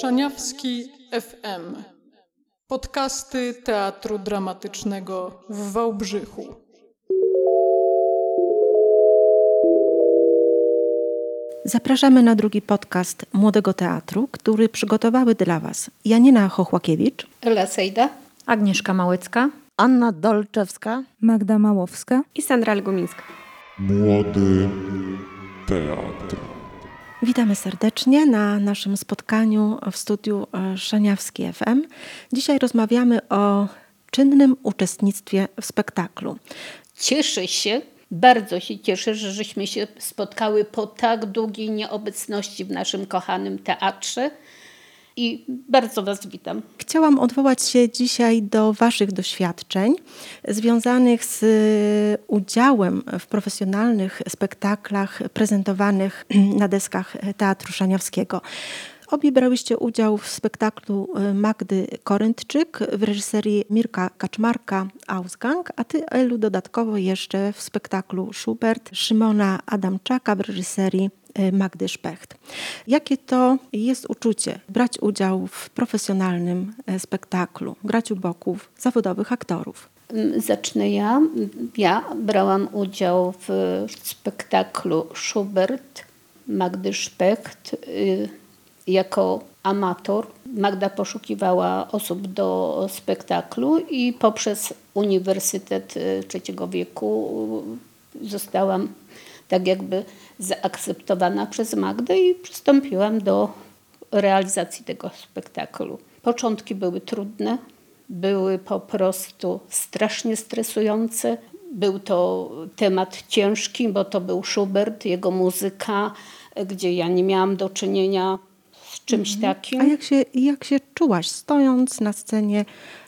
Szaniawski FM. Podcasty Teatru Dramatycznego w Wałbrzychu. Zapraszamy na drugi podcast Młodego Teatru, który przygotowały dla Was Janina Chochłakiewicz, Ela Sejda, Agnieszka Małecka, Anna Dolczewska, Magda Małowska i Sandra Legumińska. Młody Teatr. Witamy serdecznie na naszym spotkaniu w studiu e, Szaniawski FM. Dzisiaj rozmawiamy o czynnym uczestnictwie w spektaklu. Cieszę się, bardzo się cieszę, że żeśmy się spotkały po tak długiej nieobecności w naszym kochanym teatrze i bardzo Was witam. Chciałam odwołać się dzisiaj do Waszych doświadczeń związanych z udziałem w profesjonalnych spektaklach prezentowanych na deskach Teatru Szaniawskiego. Obie brałyście udział w spektaklu Magdy Koryntczyk w reżyserii Mirka Kaczmarka Ausgang, a ty, Elu, dodatkowo jeszcze w spektaklu Schubert Szymona Adamczaka w reżyserii Magdy Szpecht. Jakie to jest uczucie brać udział w profesjonalnym spektaklu, grać u boków zawodowych aktorów? Zacznę ja. Ja brałam udział w spektaklu Schubert Magdy Szpecht jako amator. Magda poszukiwała osób do spektaklu i poprzez Uniwersytet Trzeciego Wieku zostałam tak jakby zaakceptowana przez Magdę i przystąpiłam do realizacji tego spektaklu. Początki były trudne, były po prostu strasznie stresujące. Był to temat ciężki, bo to był Schubert, jego muzyka, gdzie ja nie miałam do czynienia czymś takim. A jak się, jak się czułaś, stojąc na scenie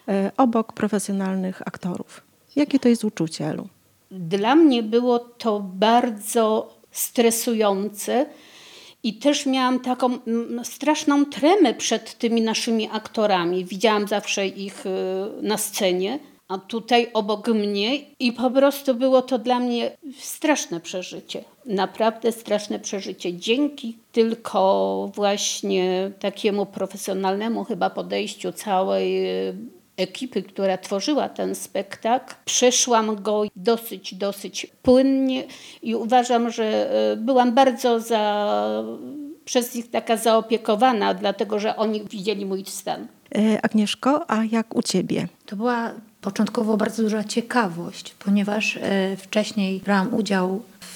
e, obok profesjonalnych aktorów? Jakie to jest uczucie, Elu? Dla mnie było to bardzo stresujące i też miałam taką straszną tremę przed tymi naszymi aktorami. Widziałam zawsze ich na scenie, a tutaj obok mnie i po prostu było to dla mnie straszne przeżycie. Naprawdę straszne przeżycie. Dzięki tylko właśnie takiemu profesjonalnemu chyba podejściu całej ekipy, która tworzyła ten spektakl, przeszłam go dosyć, dosyć płynnie i uważam, że byłam bardzo za, przez nich taka zaopiekowana, dlatego że oni widzieli mój stan. Agnieszko, a jak u Ciebie? To była początkowo bardzo duża ciekawość, ponieważ wcześniej brałam udział w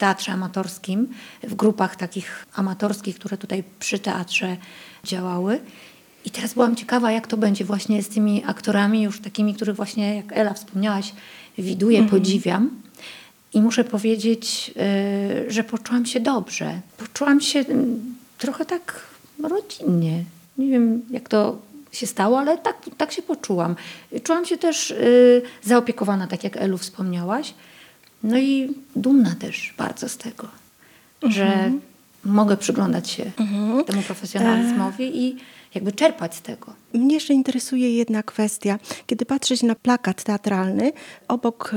teatrze amatorskim, w grupach takich amatorskich, które tutaj przy teatrze działały. I teraz byłam ciekawa, jak to będzie właśnie z tymi aktorami, już takimi, których właśnie, jak Ela wspomniałaś, widuję, mm -hmm. podziwiam. I muszę powiedzieć, y, że poczułam się dobrze. Poczułam się trochę tak rodzinnie. Nie wiem, jak to się stało, ale tak, tak się poczułam. Czułam się też y, zaopiekowana, tak jak Elu wspomniałaś. No i dumna też bardzo z tego, mm -hmm. że mogę przyglądać się mm -hmm. temu profesjonalizmowi i jakby czerpać z tego. Mnie jeszcze interesuje jedna kwestia. Kiedy patrzeć na plakat teatralny, obok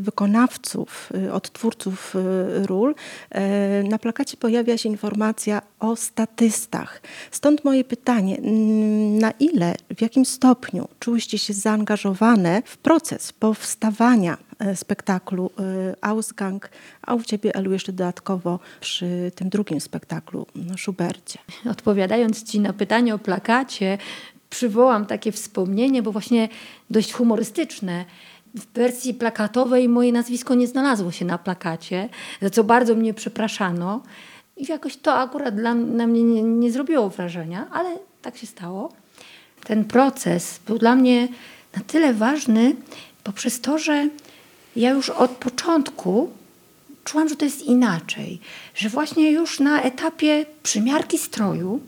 wykonawców, odtwórców ról, na plakacie pojawia się informacja o statystach. Stąd moje pytanie, na ile, w jakim stopniu czułyście się zaangażowane w proces powstawania spektaklu Ausgang, a u Ciebie, Elu, jeszcze dodatkowo przy tym drugim spektaklu, no, Schubercie. Odpowiadając Ci na pytanie o plakacie, przywołam takie wspomnienie, bo właśnie dość humorystyczne. W wersji plakatowej moje nazwisko nie znalazło się na plakacie, za co bardzo mnie przepraszano. I jakoś to akurat dla, na mnie nie, nie zrobiło wrażenia, ale tak się stało. Ten proces był dla mnie na tyle ważny poprzez to, że ja już od początku czułam, że to jest inaczej, że właśnie już na etapie przymiarki stroju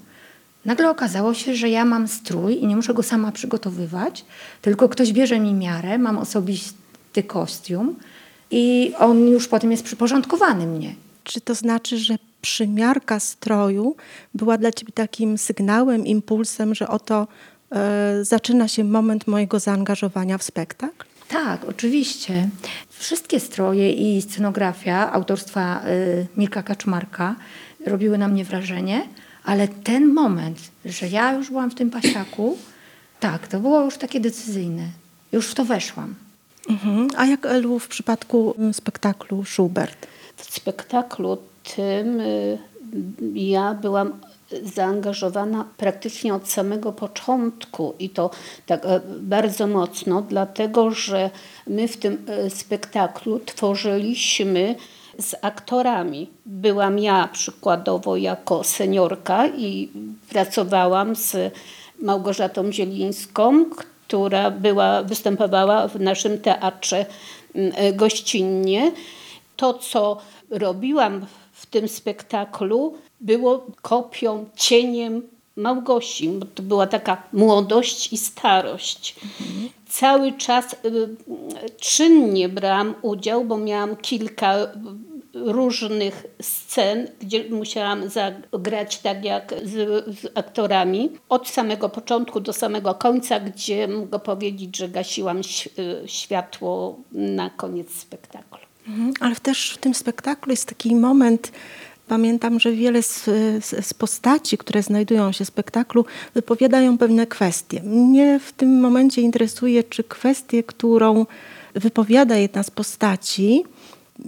nagle okazało się, że ja mam strój i nie muszę go sama przygotowywać, tylko ktoś bierze mi miarę, mam osobisty kostium i on już potem jest przyporządkowany mnie. Czy to znaczy, że przymiarka stroju była dla ciebie takim sygnałem, impulsem, że oto e, zaczyna się moment mojego zaangażowania w spektakl? Tak, oczywiście. Wszystkie stroje i scenografia autorstwa y, Mirka Kaczmarka robiły na mnie wrażenie, Ale ten moment, że ja już byłam w tym pasiaku, tak, to było już takie decyzyjne. Już w to weszłam. Mhm. A jak Elu w przypadku mm, spektaklu Schubert? W spektaklu tym y, ja byłam zaangażowana praktycznie od samego początku i to tak e, bardzo mocno, dlatego że my w tym e, spektaklu tworzyliśmy z aktorami. Byłam ja przykładowo jako seniorka i pracowałam z Małgorzatą Zielińską, która była, występowała w naszym teatrze e, gościnnie. To, co robiłam w tym spektaklu, było kopią, cieniem Małgosi, bo to była taka młodość i starość. Mhm. Cały czas y, czynnie brałam udział, bo miałam kilka różnych scen, gdzie musiałam zagrać tak jak z, z, aktorami. Od samego początku do samego końca, gdzie mogę powiedzieć, że gasiłam światło na koniec spektaklu. Mhm, ale też w tym spektaklu jest taki moment, Pamiętam, że wiele z, z, postaci, które znajdują się w spektaklu, wypowiadają pewne kwestie. Mnie w tym momencie interesuje, czy kwestię, którą wypowiada jedna z postaci,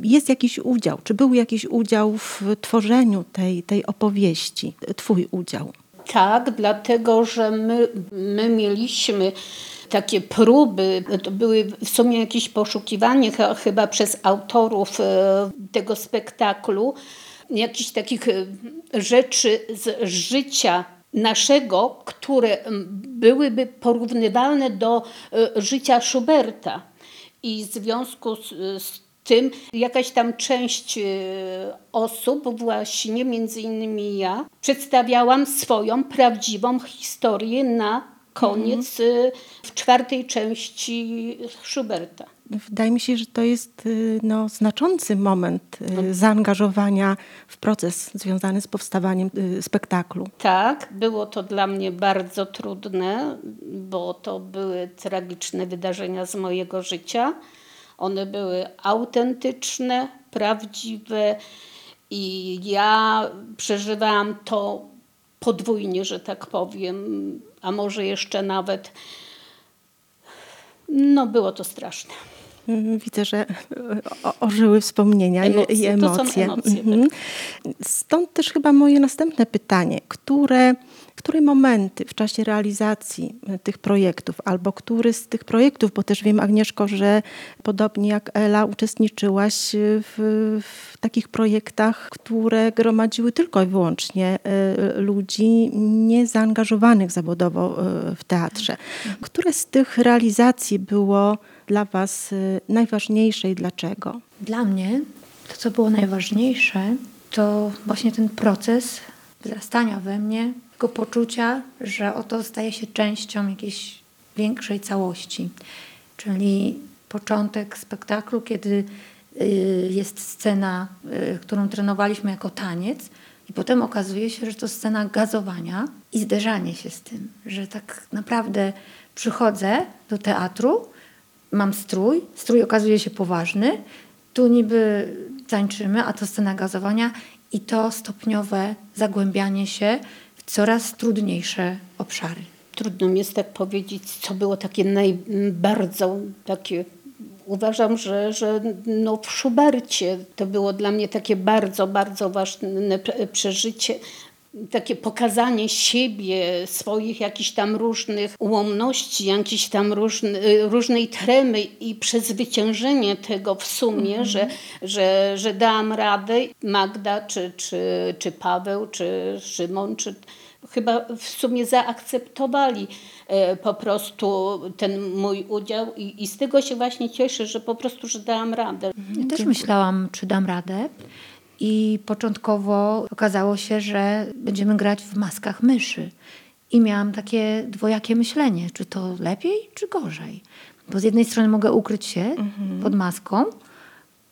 jest jakiś udział, czy był jakiś udział w tworzeniu tej, tej opowieści, Twój udział? Tak, dlatego że my, my mieliśmy takie próby, to były w sumie jakieś poszukiwanie chyba przez autorów e, tego spektaklu, jakichś takich e, rzeczy z życia naszego, które byłyby porównywalne do e, życia Schuberta. I w związku z, z tym jakaś tam część e, osób, właśnie między innymi ja, przedstawiałam swoją prawdziwą historię na koniec mhm. w czwartej części Schuberta. Wydaje mi się, że to jest y, no, znaczący moment y, no. zaangażowania w proces związany z powstawaniem y, spektaklu. Tak, było to dla mnie bardzo trudne, bo to były tragiczne wydarzenia z mojego życia. One były autentyczne, prawdziwe i ja przeżywałam to podwójnie, że tak powiem, a może jeszcze nawet. No, było to straszne. Mhm, widzę, że ożyły wspomnienia emocje, i emocje. emocje mhm. tak. Stąd też chyba moje następne pytanie. Które, które momenty w czasie realizacji tych projektów, albo który z tych projektów, bo też wiem, Agnieszko, że podobnie jak Ela, uczestniczyłaś w, w takich projektach, które gromadziły tylko i wyłącznie e, ludzi niezaangażowanych zawodowo e, w teatrze. Które z tych realizacji było dla Was najważniejsze i dlaczego? Dla mnie to, co było najważniejsze, to właśnie ten proces wzrastania we mnie, tego poczucia, że oto staje się częścią jakiejś większej całości. Czyli początek spektaklu, kiedy y, jest scena, y, którą trenowaliśmy jako taniec, i potem okazuje się, że to scena gazowania i zderzanie się z tym, że tak naprawdę przychodzę do teatru mam strój, strój okazuje się poważny, tu niby tańczymy, a to scena gazowania i to stopniowe zagłębianie się coraz trudniejsze obszary. Trudno mi jest tak powiedzieć, co było takie najbardziej takie uważam, że, że no w Schubercie to było dla mnie takie bardzo, bardzo ważne przeżycie, takie pokazanie siebie, swoich jakichś tam różnych ułomności, jakiejś tam różny, różnej tremy i przezwyciężenie tego w sumie, mm -hmm. że, że, że dałam radę. Magda, czy, czy, czy Paweł, czy Szymon, czy chyba w sumie zaakceptowali e, po prostu ten mój udział i, i z tego się właśnie cieszę, że po prostu, że dałam radę. Ja też myślałam, czy dam radę. I początkowo okazało się, że będziemy grać w maskach myszy. I miałam takie dwojakie myślenie, czy to lepiej, czy gorzej. Bo z jednej strony mogę ukryć się mhm. pod maską,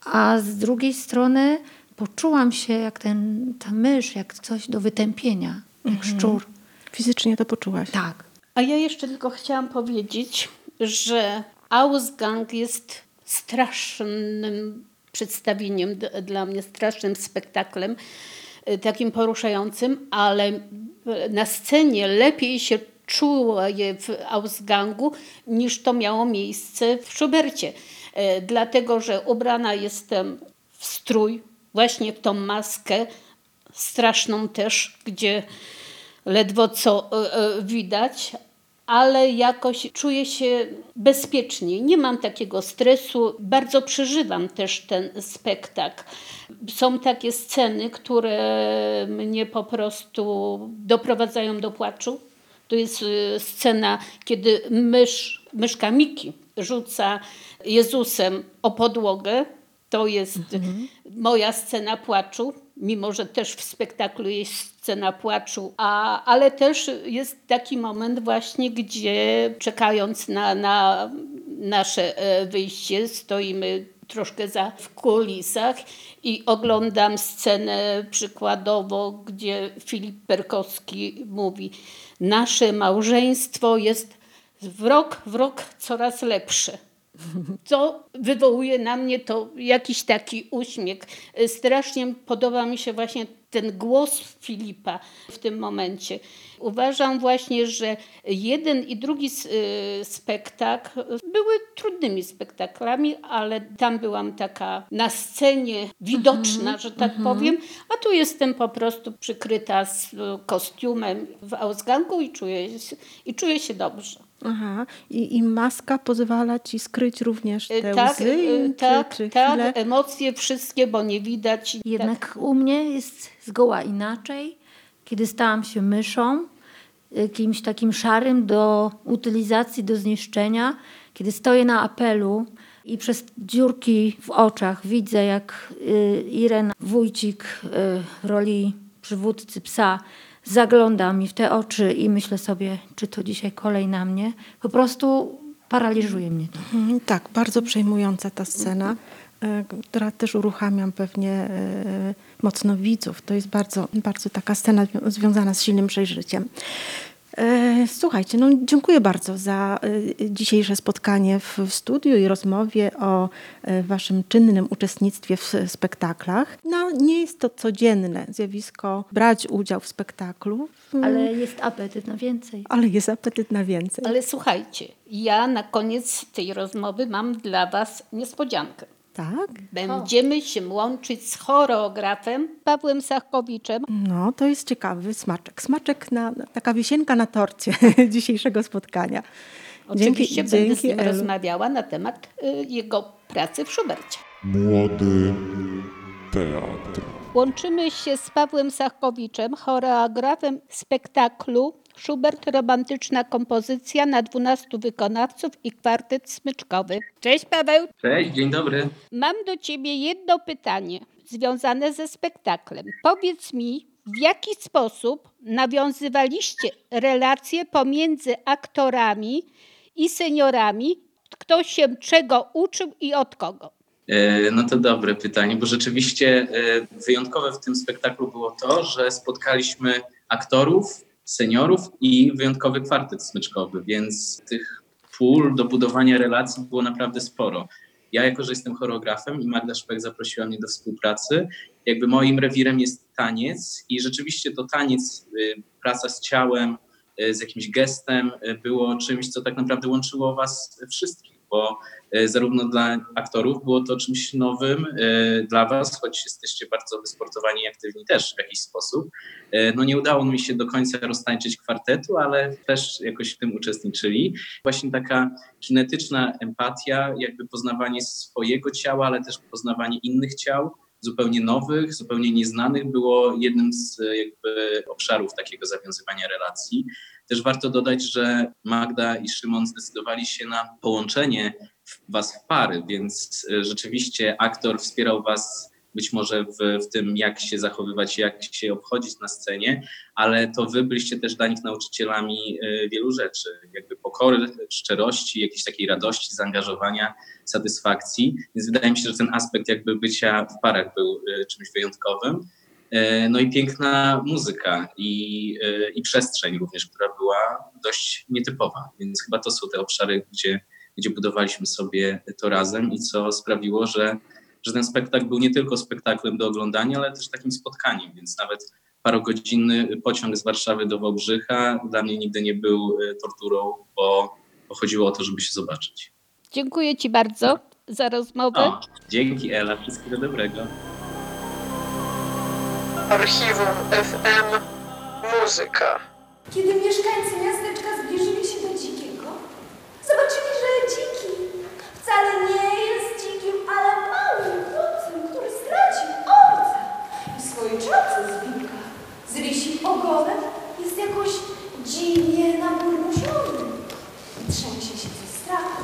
a z drugiej strony poczułam się jak ten, ta mysz, jak coś do wytępienia, jak mhm. szczur. Fizycznie to poczułaś? Tak. A ja jeszcze tylko chciałam powiedzieć, że Ausgang jest strasznym przedstawieniem dla mnie, strasznym spektaklem. takim poruszającym, ale na scenie lepiej się czuło je w Ausgangu niż to miało miejsce w Schubercie. Dlatego, że ubrana jestem w strój, właśnie w tą maskę, straszną też, gdzie ledwo co widać, ale jakoś czuję się bezpieczniej. Nie mam takiego stresu. Bardzo przeżywam też ten spektakl. Są takie sceny, które mnie po prostu doprowadzają do płaczu. To jest y, scena, kiedy mysz, myszka Miki rzuca Jezusem o podłogę. To jest mhm. moja scena płaczu mimo że też w spektaklu jest scena płaczu, a, ale też jest taki moment właśnie, gdzie czekając na, na nasze e, wyjście, stoimy troszkę za w kulisach i oglądam scenę przykładowo, gdzie Filip Perkowski mówi nasze małżeństwo jest w rok w rok coraz lepsze. Co wywołuje na mnie to jakiś taki uśmiech. Strasznie podoba mi się właśnie ten głos Filipa w tym momencie. Uważam właśnie, że jeden i drugi y, spektakl były trudnymi spektaklami, ale tam byłam taka na scenie widoczna, -hmm, że tak -hmm. powiem, a tu jestem po prostu przykryta z kostiumem w Ausgangu i czuję, i czuję się dobrze. Aha, I, i maska pozwala ci skryć również te tak, łzy? Czy, tak, czy tak, emocje wszystkie, bo nie widać. Jednak tak. u mnie jest zgoła inaczej. Kiedy stałam się myszą, y, kimś takim szarym do utylizacji, do zniszczenia, kiedy stoję na apelu i przez dziurki w oczach widzę, jak y, Iren Wójcik w roli przywódcy psa zagląda mi w te oczy i myślę sobie, czy to dzisiaj kolej na mnie. Po prostu paraliżuje mnie to. Mhm, tak, bardzo przejmująca ta scena, e, która też uruchamiam pewnie e, mocno widzów. To jest bardzo, bardzo taka scena związana z silnym przeżyciem. E, słuchajcie, no dziękuję bardzo za e, dzisiejsze spotkanie w studiu i rozmowie o e, waszym czynnym uczestnictwie w spektaklach. No nie jest to codzienne zjawisko brać udział w spektaklu. Ale jest apetyt na więcej. Ale jest apetyt na więcej. Ale słuchajcie, ja na koniec tej rozmowy mam dla was niespodziankę. Tak? Będziemy się łączyć z choreografem Pawłem Sachkowiczem. No, to jest ciekawy smaczek. Smaczek, na, taka wisienka na torcie dzisiejszego spotkania. Oczywiście dzięki, będę dzięki z nim Elu. rozmawiała na temat y, jego pracy w Schubercie. Młody teatr. Łączymy się z Pawłem Sachkowiczem, choreografem spektaklu Schubert romantyczna kompozycja na 12 wykonawców i kwartet smyczkowy. Cześć Paweł. Cześć, dzień dobry. Mam do ciebie jedno pytanie związane ze spektaklem. Powiedz mi, w jaki sposób nawiązywaliście relacje pomiędzy aktorami i seniorami? Kto się czego uczył i od kogo? E, no to dobre pytanie, bo rzeczywiście e, wyjątkowe w tym spektaklu było to, że spotkaliśmy aktorów seniorów i wyjątkowy kwartet smyczkowy, więc tych pól do budowania relacji było naprawdę sporo. Ja, jako że jestem choreografem i Magda Szpek zaprosiła mnie do współpracy, jakby moim rewirem jest taniec i rzeczywiście to taniec, y, praca z ciałem, y, z jakimś gestem y, było czymś, co tak naprawdę łączyło was wszystkich bo e, zarówno dla aktorów było to czymś nowym, e, dla was, choć jesteście bardzo wysportowani i aktywni też w jakiś sposób. E, no nie udało mi się do końca roztańczyć kwartetu, ale też jakoś w tym uczestniczyli. Właśnie taka kinetyczna empatia, jakby poznawanie swojego ciała, ale też poznawanie innych ciał, zupełnie nowych, zupełnie nieznanych, było jednym z jakby obszarów takiego zawiązywania relacji. Też warto dodać, że Magda i Szymon zdecydowali się na połączenie was w pary, więc e, rzeczywiście aktor wspierał was być może w, w tym, jak się zachowywać, jak się obchodzić na scenie, ale to wy byliście też dla nich nauczycielami e, wielu rzeczy, jakby pokory, szczerości, jakiejś takiej radości, zaangażowania, satysfakcji. Więc wydaje mi się, że ten aspekt jakby bycia w parach był e, czymś wyjątkowym. E, no i piękna muzyka i, e, i przestrzeń również, która była dość nietypowa. Więc chyba to są te obszary, gdzie, gdzie budowaliśmy sobie to razem i co sprawiło, że że ten spektakl był nie tylko spektaklem do oglądania, ale też takim spotkaniem, więc nawet parogodzinny pociąg z Warszawy do Wałbrzycha dla mnie nigdy nie był e, torturą, bo, bo chodziło o to, żeby się zobaczyć. Dziękuję Ci bardzo za rozmowę. O, dzięki Ela, wszystkiego dobrego. Archiwum FM Muzyka. Kiedy mieszkańcy miasteczka zbliżyli się do dzikiego, zobaczyli, że dziki wcale nie jest dzikim, ale małym chłopcem, który stracił ojca i swoje czapce z wilka. Z rysim ogonem jest jakoś dziwnie naburmuszony i trzęsie się ze strachu.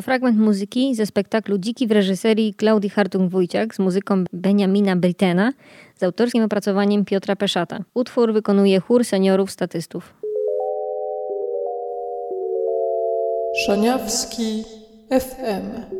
To fragment muzyki ze spektaklu Dziki w reżyserii Klaudii Hartung-Wójciak z muzyką Beniamina Britena z autorskim opracowaniem Piotra Peszata. Utwór wykonuje chór seniorów statystów. Szaniawski FM.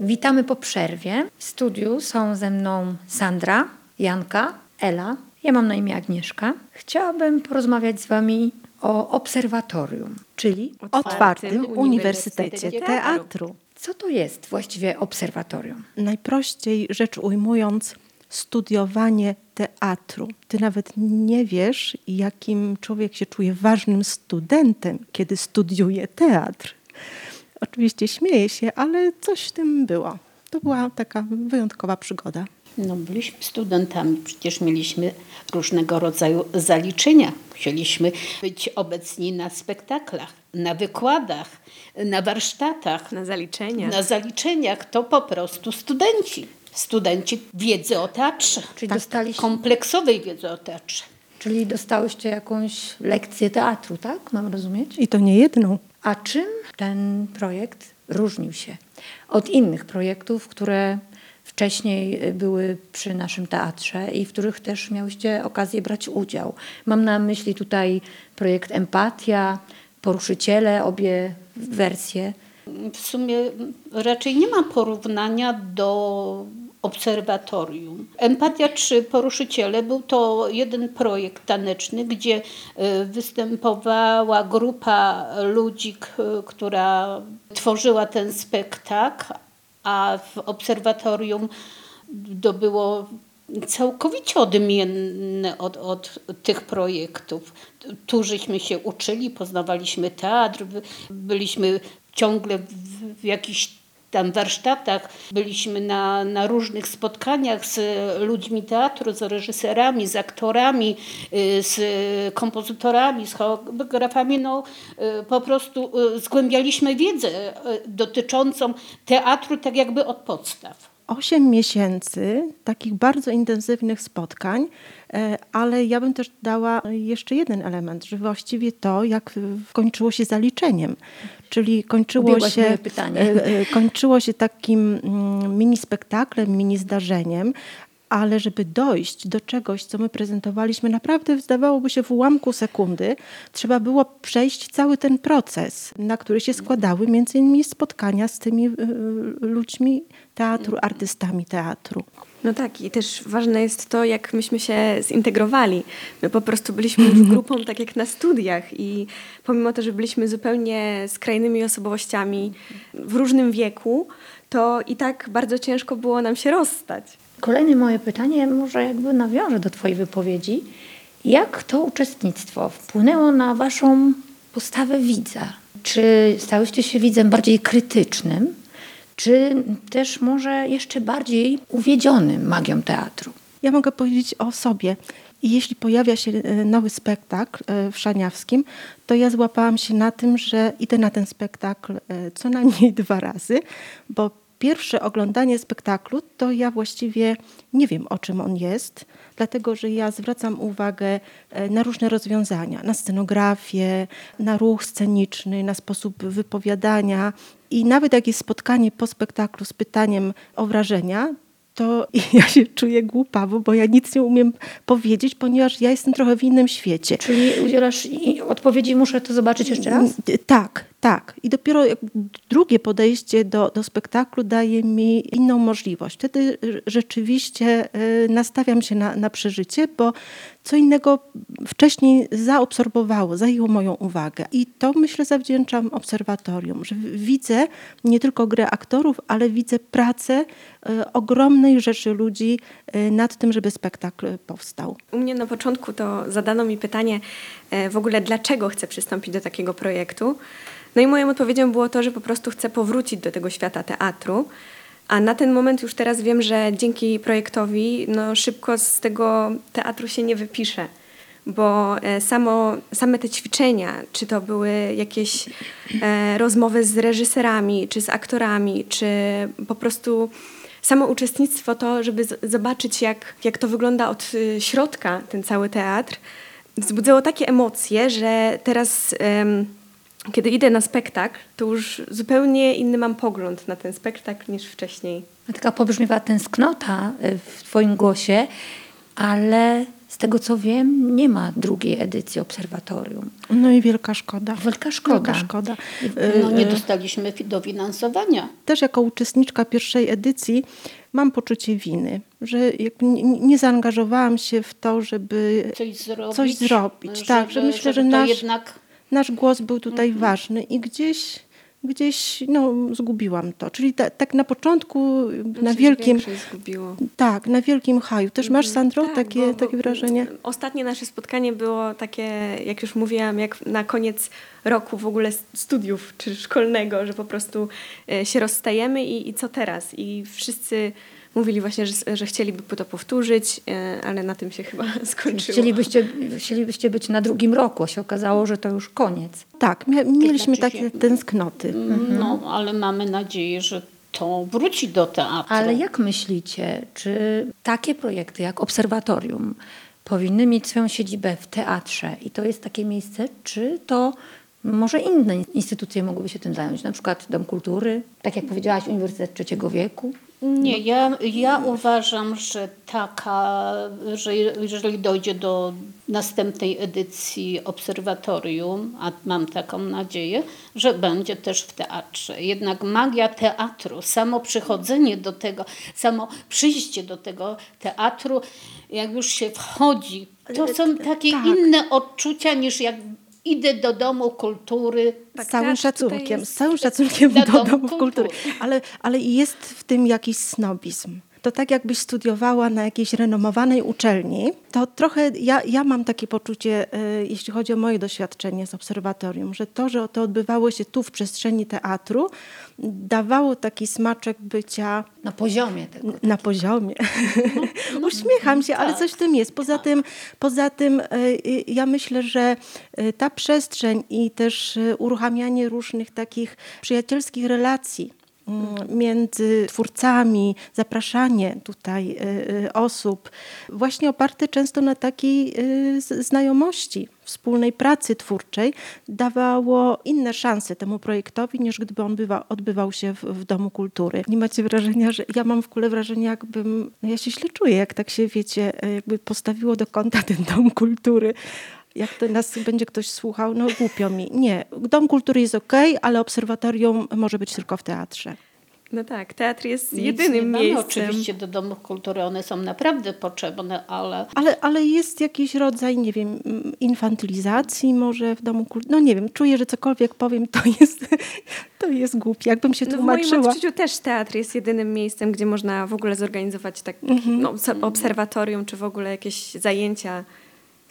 Witamy po przerwie. W studiu są ze mną Sandra, Janka, Ela. Ja mam na imię Agnieszka. Chciałabym porozmawiać z Wami o obserwatorium, czyli Otwartym Uniwersytecie Teatru. co to jest właściwie obserwatorium? Najprościej rzecz ujmując, studiowanie teatru. Ty nawet nie wiesz, jakim człowiek się czuje ważnym studentem, kiedy studiuje teatr. Oczywiście śmieję się, ale coś w tym było. To była taka wyjątkowa przygoda. No, byliśmy studentami, przecież mieliśmy różnego rodzaju zaliczenia. Musieliśmy być obecni na spektaklach, na wykładach, na warsztatach, Na zaliczenia. na zaliczeniach. To po prostu studenci. Studenci wiedzy o teatrze. Czyli dostaliście, Kompleksowej wiedzy o teatrze. czyli dostałyście jakąś lekcję teatru, tak? Mam rozumieć? I to nie jedną. A czym ten projekt różnił się od innych projektów, które wcześniej były przy naszym teatrze i w których też miałyście okazję brać udział? Mam na myśli tutaj projekt Empatia, Poruszyciele, obie wersje. W sumie raczej nie ma porównania do obserwatorium. Empatia czy Poruszyciele był to jeden projekt taneczny, gdzie y, występowała grupa ludzi, która tworzyła ten spektakl, a w obserwatorium to było całkowicie odmienne od, od tych projektów. Tu żeśmy się uczyli, poznawaliśmy teatr, by- byliśmy ciągle w, w jakichś tam warsztatach, byliśmy na, na różnych spotkaniach z ludźmi teatru, z reżyserami, z aktorami, y, z kompozytorami, z choreografami. No, y, po prostu y, zgłębialiśmy wiedzę dotyczącą teatru tak jakby od podstaw. 8 miesięcy takich bardzo intensywnych spotkań, e, ale ja bym też dała jeszcze jeden element, że właściwie to, jak kończyło się zaliczeniem, czyli kończyło się, e, kończyło się takim mm, mini spektaklem, mini zdarzeniem, ale żeby dojść do czegoś, co my prezentowaliśmy, naprawdę zdawałoby się w ułamku sekundy, trzeba było przejść cały ten proces, na który się składały między innymi spotkania z tymi y, ludźmi teatru, artystami teatru. No tak, i też ważne jest to, jak myśmy się zintegrowali. My po prostu byliśmy już grupą tak jak na studiach i pomimo to, że byliśmy zupełnie skrajnymi osobowościami w różnym wieku, to i tak bardzo ciężko było nam się rozstać. Kolejne moje pytanie może jakby nawiąże do Twojej wypowiedzi. Jak to uczestnictwo wpłynęło na Waszą postawę widza? Czy stałyście się widzem bardziej krytycznym, czy też może jeszcze bardziej uwiedzionym magią teatru? Ja mogę powiedzieć o sobie. Jeśli pojawia się e, nowy spektakl e, w Szaniawskim, to ja złapałam się na tym, że idę na ten spektakl e, co najmniej dwa razy, bo pierwsze oglądanie spektaklu, to ja właściwie nie wiem, o czym on jest, dlatego że ja zwracam uwagę na różne rozwiązania, na scenografię, na ruch sceniczny, na sposób wypowiadania. I nawet jak jest spotkanie po spektaklu z pytaniem o wrażenia, to ja się czuję głupawo, bo ja nic nie umiem powiedzieć, ponieważ ja jestem trochę w innym świecie. Czyli udzielasz odpowiedzi, muszę to zobaczyć jeszcze raz? Tak, tak. I dopiero drugie podejście do, do spektaklu daje mi inną możliwość. Wtedy rzeczywiście e, nastawiam się na, na przeżycie, bo co innego wcześniej zaobserwowało, zajęło moją uwagę. I to myślę zawdzięczam obserwatorium, że widzę nie tylko grę aktorów, ale widzę pracę e, ogromnej rzeszy ludzi e, nad tym, żeby spektakl powstał. U mnie na początku to zadano mi pytanie w ogóle, dlaczego chcę przystąpić do takiego projektu. No i moją odpowiedzią było to, że po prostu chcę powrócić do tego świata teatru. A na ten moment już teraz wiem, że dzięki projektowi no, szybko z tego teatru się nie wypiszę, bo e, samo, same te ćwiczenia, czy to były jakieś e, rozmowy z reżyserami, czy z aktorami, czy po prostu samo uczestnictwo, to, żeby zobaczyć, jak, jak to wygląda od y, środka, ten cały teatr, wzbudzało takie emocje, że teraz kiedy idę na spektakl, to już zupełnie inny mam pogląd na ten spektakl niż wcześniej. Taka pobrzmiewa tęsknota y, w Twoim głosie, ale z tego co wiem, nie ma drugiej edycji obserwatorium. No i wielka szkoda. Wielka szkoda. Wielka szkoda. No nie y, y, dostaliśmy dofinansowania. Też jako uczestniczka pierwszej edycji mam poczucie winy, że nie zaangażowałam się w to, żeby coś zrobić. Coś zrobić. Żeby, tak, że myślę, że nasz, jednak nasz głos był tutaj mhm. ważny i gdzieś, gdzieś no, zgubiłam to. Czyli ta, tak na początku, na wielkim... Tak, na wielkim haju. Też masz, mhm. Sandro, tak, takie, bo, takie wrażenie? Ostatnie nasze spotkanie było takie, jak już mówiłam, jak na koniec roku w ogóle studiów czy szkolnego, że po prostu e, się rozstajemy i, i co teraz? I wszyscy mówili właśnie, że, że chcieliby to powtórzyć, e, ale na tym się chyba skończyło. Chcielibyście, chcielibyście być na drugim roku, a się okazało, że to już koniec. Tak, mieliśmy znaczy takie tęsknoty. Mhm. No, ale mamy nadzieję, że to wróci do teatru. Ale jak myślicie, czy takie projekty jak Obserwatorium powinny mieć swoją siedzibę w teatrze i to jest takie miejsce, czy to może inne instytucje mogłyby się tym zająć, na przykład Dom Kultury, tak jak powiedziałaś, Uniwersytet Trzeciego Wieku? Nie, ja, ja uważam, że taka, że jeżeli dojdzie do następnej edycji obserwatorium, a mam taką nadzieję, że będzie też w teatrze. Jednak magia teatru, samo przychodzenie do tego, samo przyjście do tego teatru, jak już się wchodzi, to są takie tak. inne odczucia niż jak idę do domu kultury. Tak, z całym szacunkiem, z całym szacunkiem do, do domów kultury. kultury. Ale, ale jest w tym jakiś snobizm to tak jakbyś studiowała na jakiejś renomowanej uczelni, to trochę ja, ja mam takie poczucie, y, jeśli chodzi o moje doświadczenie z obserwatorium, że to, że to odbywało się tu w przestrzeni teatru, dawało taki smaczek bycia... Na poziomie tego. Na poziomie. No, Uśmiecham się, tak. ale coś w tym jest. Poza tak. tym, poza tym y, ja myślę, że ta przestrzeń i też uruchamianie różnych takich przyjacielskich relacji między twórcami, zapraszanie tutaj osób, właśnie oparte często na takiej znajomości, wspólnej pracy twórczej, dawało inne szanse temu projektowi, niż gdyby on bywa, odbywał się w, w Domu Kultury. Nie macie wrażenia, że ja mam w ogóle wrażenie, jakbym, no ja się źle czuję, jak tak się, wiecie, jakby postawiło do kąta ten Dom Kultury jak to nas będzie ktoś słuchał, no głupio mi. Nie, Dom Kultury jest ok, ale obserwatorium może być tylko w teatrze. No tak, teatr jest Nic jedynym nie miejscem. oczywiście do domów kultury, one są naprawdę potrzebne, ale... ale... Ale jest jakiś rodzaj, nie wiem, infantylizacji może w domu kultury. No nie wiem, czuję, że cokolwiek powiem, to jest, to jest głupie. Jakbym się no tłumaczyła. W moim odczuciu też teatr jest jedynym miejscem, gdzie można w ogóle zorganizować tak, mhm. no, obserwatorium, czy w ogóle jakieś zajęcia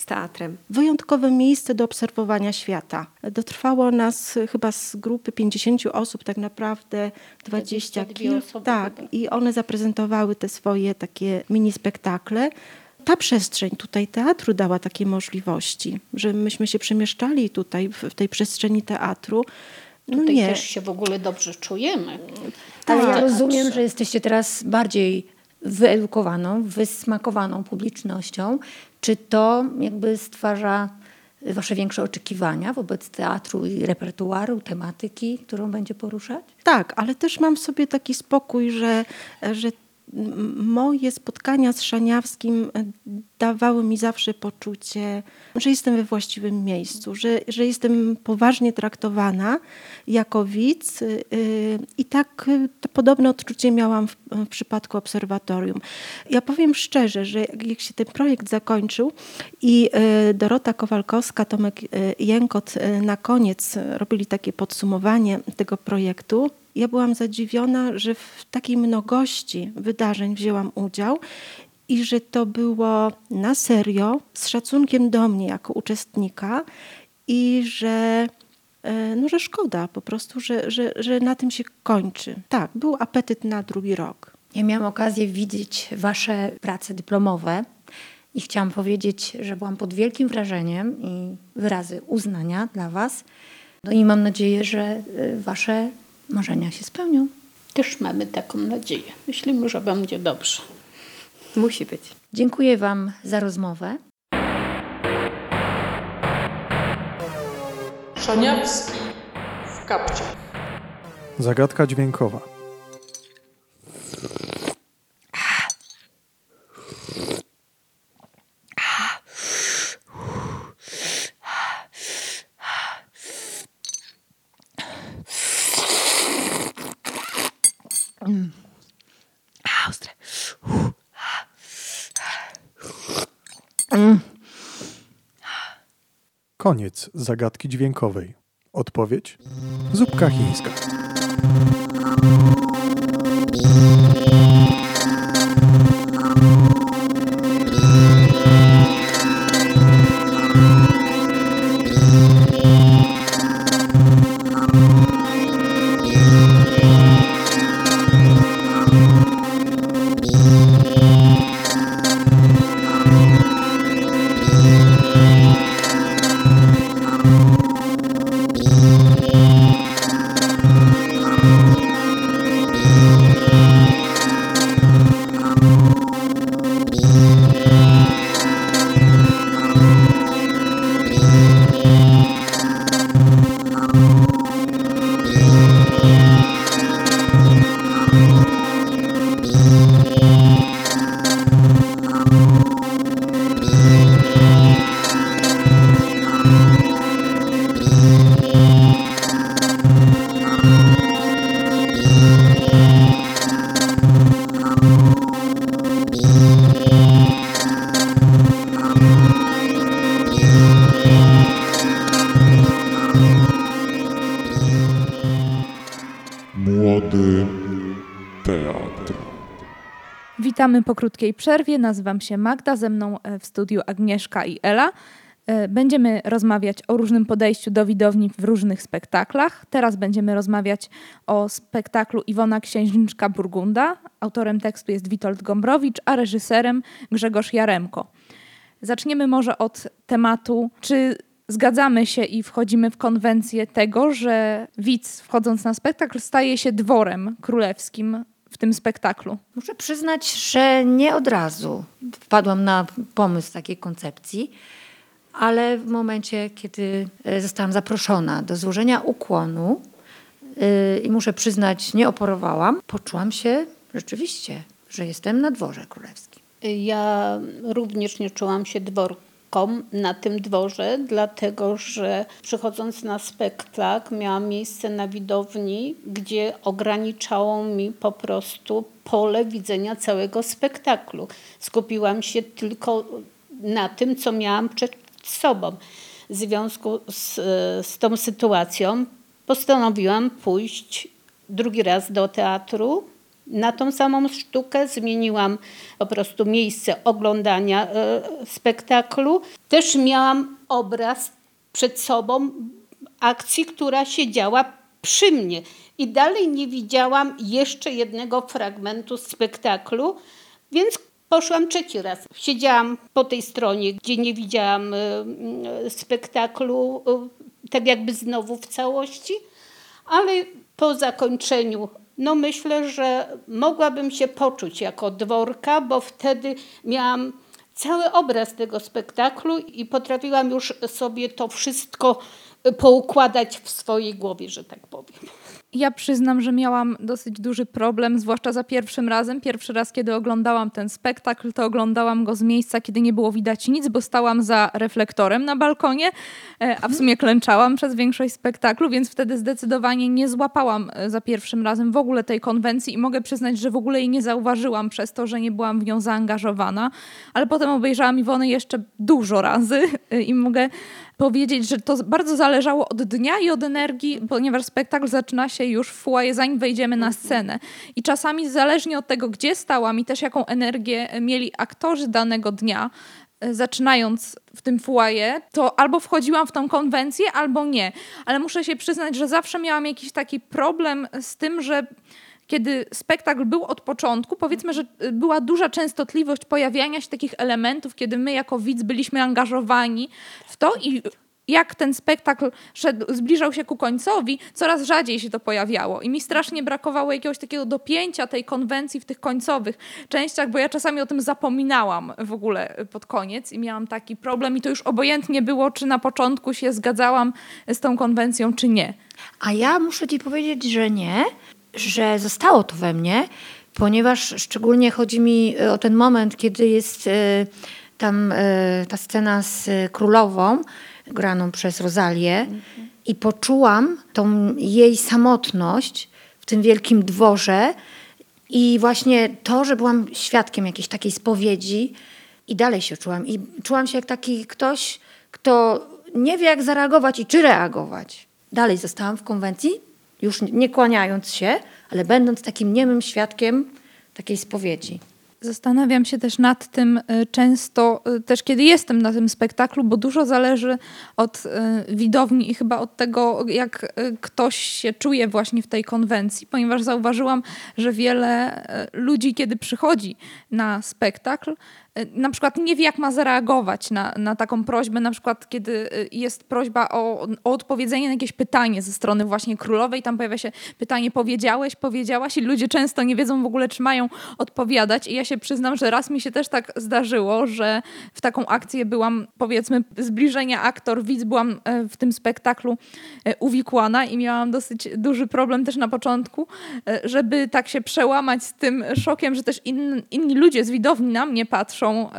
z teatrem. Wyjątkowe miejsce do obserwowania świata. Dotrwało nas chyba z grupy 50 osób, tak naprawdę 20 kilku. Tak, i one zaprezentowały te swoje takie mini spektakle. Ta przestrzeń tutaj teatru dała takie możliwości, że myśmy się przemieszczali tutaj w, w tej przestrzeni teatru. No tutaj nie. też się w ogóle dobrze czujemy. Tak, Ale ja rozumiem, że jesteście teraz bardziej wyedukowaną, wysmakowaną publicznością, czy to jakby stwarza Wasze większe oczekiwania wobec teatru i repertuaru, tematyki, którą będzie poruszać? Tak, ale też mam w sobie taki spokój, że, że moje spotkania z Szaniawskim e, dawały mi zawsze poczucie, że jestem we właściwym miejscu, że, że jestem poważnie traktowana jako widz y, i tak y, to podobne odczucie miałam w, w przypadku obserwatorium. Ja powiem szczerze, że jak się ten projekt zakończył i Dorota Kowalkowska, Tomek Jękot na koniec robili takie podsumowanie tego projektu, ja byłam zadziwiona, że w takiej mnogości wydarzeń wzięłam udział i że to było na serio, z szacunkiem do mnie jako uczestnika i że, e, no, że szkoda po prostu, że, że, że na tym się kończy. Tak, był apetyt na drugi rok. Ja miałam okazję widzieć Wasze prace dyplomowe i chciałam powiedzieć, że byłam pod wielkim wrażeniem i wyrazy uznania dla Was. No i mam nadzieję, że e, Wasze marzenia się spełnią. Też mamy taką nadzieję. Myślimy, że będzie dobrze. Musi być. Dziękuję Wam za rozmowę. Szaniawski w kapcie. Zagadka dźwiękowa. Koniec zagadki dźwiękowej. Odpowiedź: zupka chińska. Witamy po krótkiej przerwie. Nazywam się Magda, ze mną e, w studiu Agnieszka i Ela. E, będziemy rozmawiać o różnym podejściu do widowni w różnych spektaklach. Teraz będziemy rozmawiać o spektaklu Iwona Księżniczka Burgunda. Autorem tekstu jest Witold Gombrowicz, a reżyserem Grzegorz Jaremko. Zaczniemy może od tematu, czy zgadzamy się i wchodzimy w konwencję tego, że widz wchodząc na spektakl staje się dworem królewskim w tym spektaklu? Muszę przyznać, że nie od razu wpadłam na pomysł takiej koncepcji, ale w momencie, kiedy e, zostałam zaproszona do złożenia ukłonu yy, i muszę przyznać, nie oporowałam, poczułam się rzeczywiście, że jestem na dworze królewskim. Ja również nie czułam się dworką na tym dworze, dlatego że przychodząc na spektakl miałam miejsce na widowni, gdzie ograniczało mi po prostu pole widzenia całego spektaklu. Skupiłam się tylko na tym, co miałam przed sobą. W związku z, z tą sytuacją postanowiłam pójść drugi raz do teatru na tą samą sztukę, zmieniłam po prostu miejsce oglądania e, spektaklu. Też miałam obraz przed sobą akcji, która się działa przy mnie. I dalej nie widziałam jeszcze jednego fragmentu spektaklu, więc poszłam trzeci raz. Siedziałam po tej stronie, gdzie nie widziałam e, spektaklu, e, tak jakby znowu w całości, ale po zakończeniu no myślę, że mogłabym się poczuć jako dworka, bo wtedy miałam cały obraz tego spektaklu i potrafiłam już sobie to wszystko poukładać w swojej głowie, że tak powiem. Ja przyznam, że miałam dosyć duży problem, zwłaszcza za pierwszym razem. Pierwszy raz, kiedy oglądałam ten spektakl, to oglądałam go z miejsca, kiedy nie było widać nic, bo stałam za reflektorem na balkonie, e, a w sumie klęczałam przez większość spektaklu, więc wtedy zdecydowanie nie złapałam e, za pierwszym razem w ogóle tej konwencji i mogę przyznać, że w ogóle jej nie zauważyłam przez to, że nie byłam w nią zaangażowana. Ale potem obejrzałam Iwony jeszcze dużo razy e, i mogę powiedzieć, że to bardzo zależało od dnia i od energii, ponieważ spektakl zaczyna się już w foyer, zanim wejdziemy na scenę. I czasami zależnie od tego, gdzie stałam i też jaką energię mieli aktorzy danego dnia, e, zaczynając w tym foyer, to albo wchodziłam w tą konwencję, albo nie. Ale muszę się przyznać, że zawsze miałam jakiś taki problem z tym, że kiedy spektakl był od początku, powiedzmy, że y, była duża częstotliwość pojawiania się takich elementów, kiedy my jako widz byliśmy angażowani w to i jak ten spektakl szedł, zbliżał się ku końcowi, coraz rzadziej się to pojawiało. I mi strasznie brakowało jakiegoś takiego dopięcia tej konwencji w tych końcowych częściach, bo ja czasami o tym zapominałam w ogóle pod koniec i miałam taki problem i to już obojętnie było, czy na początku się zgadzałam z tą konwencją, czy nie. A ja muszę ci powiedzieć, że nie, że zostało to we mnie, ponieważ szczególnie chodzi mi o ten moment, kiedy jest e, tam e, ta scena z królową, graną przez Rozalię, i poczułam tą jej samotność w tym wielkim dworze. I właśnie to, że byłam świadkiem jakiejś takiej spowiedzi, i dalej się czułam. I czułam się jak taki ktoś, kto nie wie, jak zareagować i czy reagować. Dalej zostałam w konwencji, już nie kłaniając się, ale będąc takim niemym świadkiem takiej spowiedzi. Zastanawiam się też nad tym y, często, y, też kiedy jestem na tym spektaklu, bo dużo zależy od y, widowni i chyba od tego, jak ktoś się czuje właśnie w tej konwencji, ponieważ zauważyłam, że wiele ludzi, kiedy przychodzi na spektakl, E, na przykład nie wie, jak ma zareagować na, na taką prośbę, na przykład kiedy e, jest prośba o, o odpowiedzenie na jakieś pytanie ze strony właśnie królowej, tam pojawia się pytanie powiedziałeś, powiedziałaś? I ludzie często nie wiedzą w ogóle, czy mają odpowiadać. I ja się przyznam, że raz mi się też tak zdarzyło, że w taką akcję byłam, powiedzmy, zbliżenia aktor, widz, byłam e, w tym spektaklu uwikłana i miałam dosyć duży problem też na początku, żeby tak się przełamać z tym szokiem, że też in, inni ludzie z widowni na mnie patrzą, e,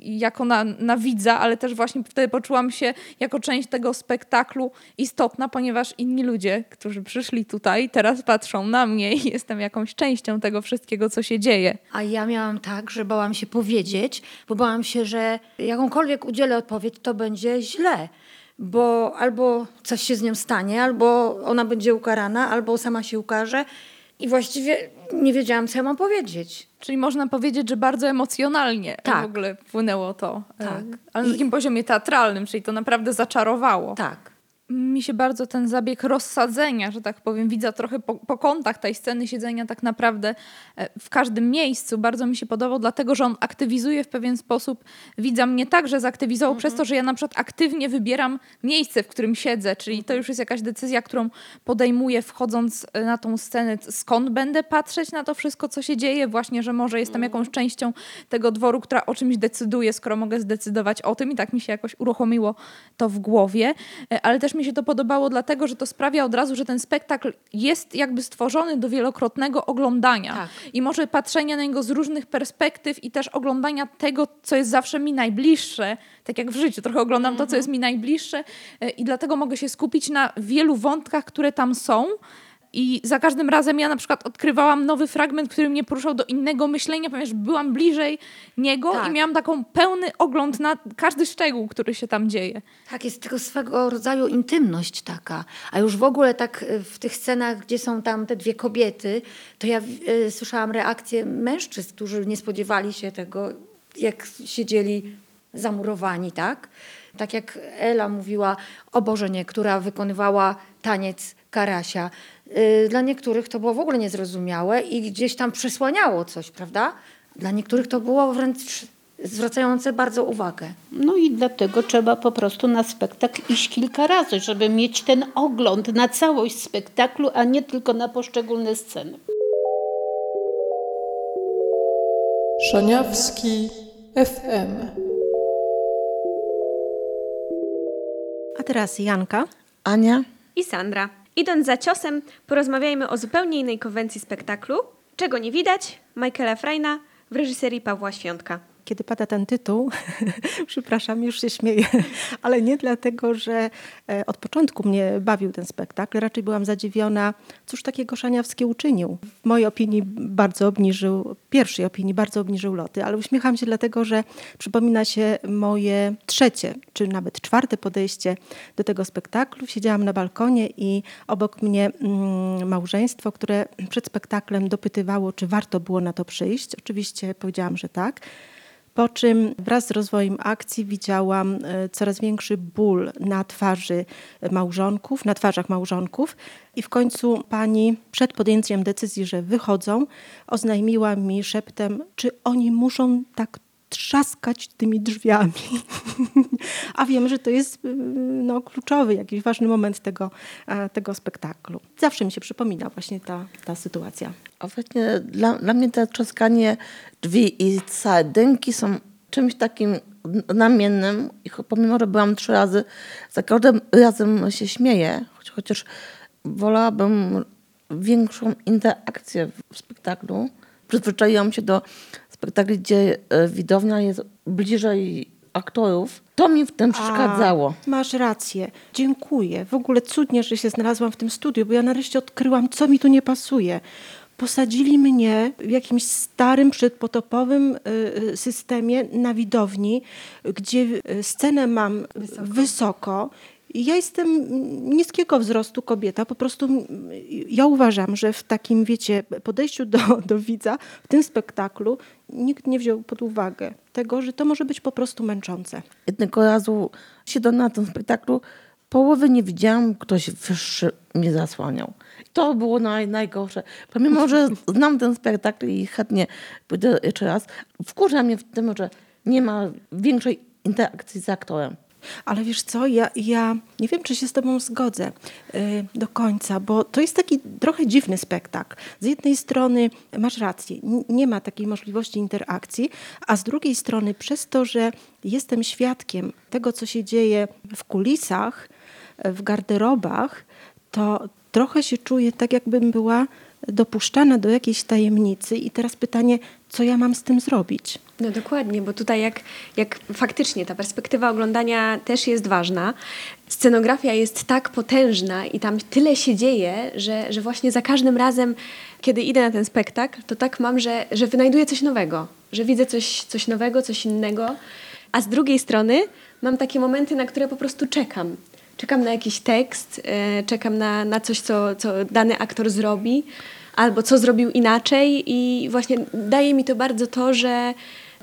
jako na, na widza, ale też właśnie wtedy poczułam się jako część tego spektaklu istotna, ponieważ inni ludzie, którzy przyszli tutaj, teraz patrzą na mnie i jestem jakąś częścią tego wszystkiego, co się dzieje. A ja miałam tak, że bałam się powiedzieć, bo bałam się, że jakąkolwiek udzielę odpowiedź, to będzie źle bo albo coś się z nią stanie, albo ona będzie ukarana, albo sama się ukaże. I właściwie nie wiedziałam, co ja mam powiedzieć. Czyli można powiedzieć, że bardzo emocjonalnie tak. w ogóle wpłynęło to. E, tak. Ale na takim poziomie teatralnym, czyli to naprawdę zaczarowało. Tak. Mi się bardzo ten zabieg rozsadzenia, że tak powiem, widzę trochę po, po kątach tej sceny siedzenia tak naprawdę e, w każdym miejscu. Bardzo mi się podobał, dlatego że on aktywizuje w pewien sposób widza. Mnie tak, że zaktywizował przez to, że ja na przykład aktywnie wybieram miejsce, w którym siedzę, czyli to już jest jakaś decyzja, którą podejmuję wchodząc e, na tą scenę, skąd będę patrzeć na to wszystko, co się dzieje, właśnie, że może jestem jakąś częścią tego dworu, która o czymś decyduje, skoro mogę zdecydować o tym. I tak mi się jakoś uruchomiło to w głowie, e, ale też mi się to podobało dlatego, że to sprawia od razu, że ten spektakl jest jakby stworzony do wielokrotnego oglądania Tak. i może patrzenia na niego z różnych perspektyw i też oglądania tego, co jest zawsze mi najbliższe, tak jak w życiu, trochę oglądam to, co jest mi najbliższe e, i dlatego mogę się skupić na wielu wątkach, które tam są. I za każdym razem ja na przykład odkrywałam nowy fragment, który mnie poruszał do innego myślenia, ponieważ byłam bliżej niego Tak. i miałam taką pełny ogląd na każdy szczegół, który się tam dzieje. Tak, jest tylko swego rodzaju intymność taka. A już w ogóle tak y, w tych scenach, gdzie są tam te dwie kobiety, to ja y, słyszałam reakcje mężczyzn, którzy nie spodziewali się tego, jak siedzieli zamurowani, tak? Tak jak Ela mówiła o Bożenie, która wykonywała taniec Karasia. Y, Dla niektórych to było w ogóle niezrozumiałe i gdzieś tam przesłaniało coś, prawda? Dla niektórych to było wręcz zwracające bardzo uwagę. No i dlatego trzeba po prostu na spektakl iść kilka razy, żeby mieć ten ogląd na całość spektaklu, a nie tylko na poszczególne sceny. Szaniawski FM. A teraz Janka. Ania. I Sandra. Idąc za ciosem, porozmawiajmy o zupełnie innej konwencji spektaklu. Czego nie widać? Michaela Frejna w reżyserii Pawła Świątka. Kiedy pada ten tytuł, przepraszam, już się śmieję, ale nie dlatego, że e, od początku mnie bawił ten spektakl. Raczej byłam zadziwiona, cóż takiego Szaniawski uczynił. W mojej opinii bardzo obniżył, pierwszej opinii bardzo obniżył loty, ale uśmiecham się dlatego, że przypomina się moje trzecie, czy nawet czwarte podejście do tego spektaklu. Siedziałam na balkonie i obok mnie mm, małżeństwo, które przed spektaklem dopytywało, czy warto było na to przyjść. Oczywiście powiedziałam, że tak. Po czym wraz z rozwojem akcji widziałam e, coraz większy ból na twarzy małżonków, na twarzach małżonków i w końcu pani przed podjęciem decyzji, że wychodzą, oznajmiła mi szeptem, czy oni muszą tak trzaskać tymi drzwiami. A wiem, że to jest y, no, kluczowy, jakiś ważny moment tego, e, tego spektaklu. Zawsze mi się przypomina właśnie ta, ta sytuacja. A właśnie dla, dla mnie to trzaskanie drzwi i całe dynki są czymś takim namiennym. I pomimo, że byłam trzy razy, za każdym razem się śmieję, chociaż wolałabym większą interakcję w spektaklu. Przyzwyczaiłam się do spektakli, gdzie e, widownia jest bliżej aktorów. To mi w tym przeszkadzało. A, masz rację. Dziękuję. W ogóle cudnie, że się znalazłam w tym studiu, bo ja nareszcie odkryłam, co mi tu nie pasuje. Posadzili mnie w jakimś starym, przedpotopowym y, y, systemie na widowni, gdzie y, scenę mam wysoko. I Ja jestem niskiego wzrostu kobieta. Po prostu ja uważam, że w takim, wiecie, podejściu do, do widza w tym spektaklu nikt nie wziął pod uwagę tego, że to może być po prostu męczące. Jednego razu siedząc na tym spektaklu, połowy nie widziałam, ktoś wyższy mnie zasłaniał. To było naj, najgorsze. Pomimo, że znam ten spektakl i chętnie pójdę jeszcze raz, wkurza mnie w tym, że nie ma większej interakcji z aktorem. Ale wiesz co, ja, ja nie wiem, czy się z tobą zgodzę y, do końca, bo to jest taki trochę dziwny spektakl. Z jednej strony masz rację, nie ma takiej możliwości interakcji, a z drugiej strony przez to, że jestem świadkiem tego, co się dzieje w kulisach, w garderobach, to trochę się czuję tak, jakbym była dopuszczana do jakiejś tajemnicy i teraz pytanie, co ja mam z tym zrobić? No dokładnie, bo tutaj jak, jak faktycznie ta perspektywa oglądania też jest ważna. Scenografia jest tak potężna i tam tyle się dzieje, że, że właśnie za każdym razem, kiedy idę na ten spektakl, to tak mam, że, że wynajduję coś nowego, że widzę coś, coś nowego, coś innego. A z drugiej strony mam takie momenty, na które po prostu czekam. Czekam na jakiś tekst, e, czekam na, na coś, co, co dany aktor zrobi, albo co zrobił inaczej i właśnie daje mi to bardzo to, że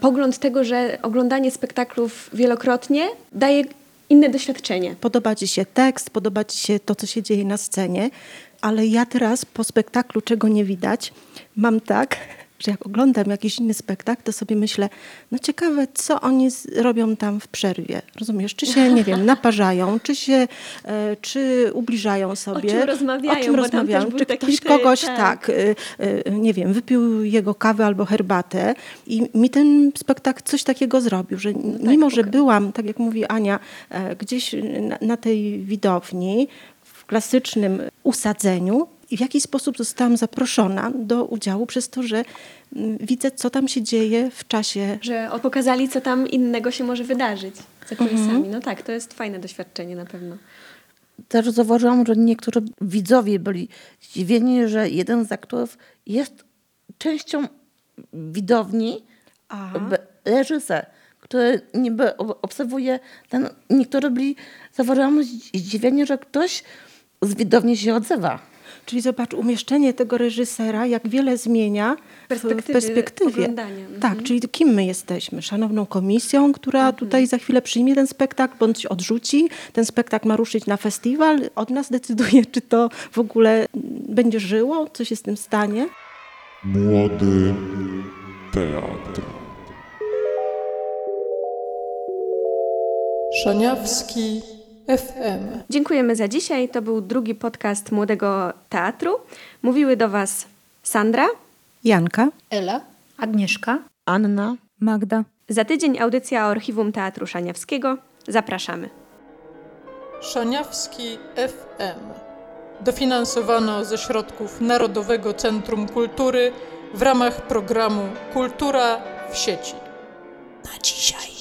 pogląd tego, że oglądanie spektaklów wielokrotnie daje inne doświadczenie. Podoba Ci się tekst, podoba Ci się to, co się dzieje na scenie, ale ja teraz po spektaklu, czego nie widać, mam tak, że jak oglądam jakiś inny spektakl, to sobie myślę, no ciekawe, co oni robią tam w przerwie. Rozumiesz? Czy się, nie wiem, naparzają, czy się, e, czy ubliżają sobie. czym rozmawiają, O czym rozmawiają. Czy ktoś kogoś, tak. tak, e, e, nie wiem, wypił jego kawę albo herbatę i mi ten spektakl coś takiego zrobił, że mimo, że byłam, tak jak mówi Ania, e, gdzieś na, na tej widowni, w klasycznym usadzeniu i w jakiś sposób zostałam zaproszona do udziału przez to, że mm, widzę, co tam się dzieje w czasie. Że pokazali, co tam innego się może wydarzyć za kulisami. Mhm. No tak, to jest fajne doświadczenie na pewno. Też zauważyłam, że niektórzy widzowie byli zdziwieni, że jeden z aktorów jest częścią widowni, b- reżyser, który niby ob- obserwuje ten. Niektórzy byli, zauważyłam, zdziwieni, że ktoś z widowni się odzywa. Czyli zobacz, umieszczenie tego reżysera, jak wiele zmienia w perspektywie. oglądania. Mhm. Tak, czyli kim my jesteśmy? Szanowną komisją, która tutaj za chwilę przyjmie ten spektakl, bądź odrzuci. Ten spektakl ma ruszyć na festiwal. Od nas decyduje, czy to w ogóle będzie żyło, co się z tym stanie. Młody teatr. Szaniawski FM. Dziękujemy za dzisiaj. To był drugi podcast Młodego Teatru. Mówiły do Was Sandra, Janka, Ela, Agnieszka, Anna, Magda. Za tydzień audycja o Archiwum Teatru Szaniawskiego. Zapraszamy. Szaniawski FM. Dofinansowano ze środków Narodowego Centrum Kultury w ramach programu Kultura w sieci. Na dzisiaj.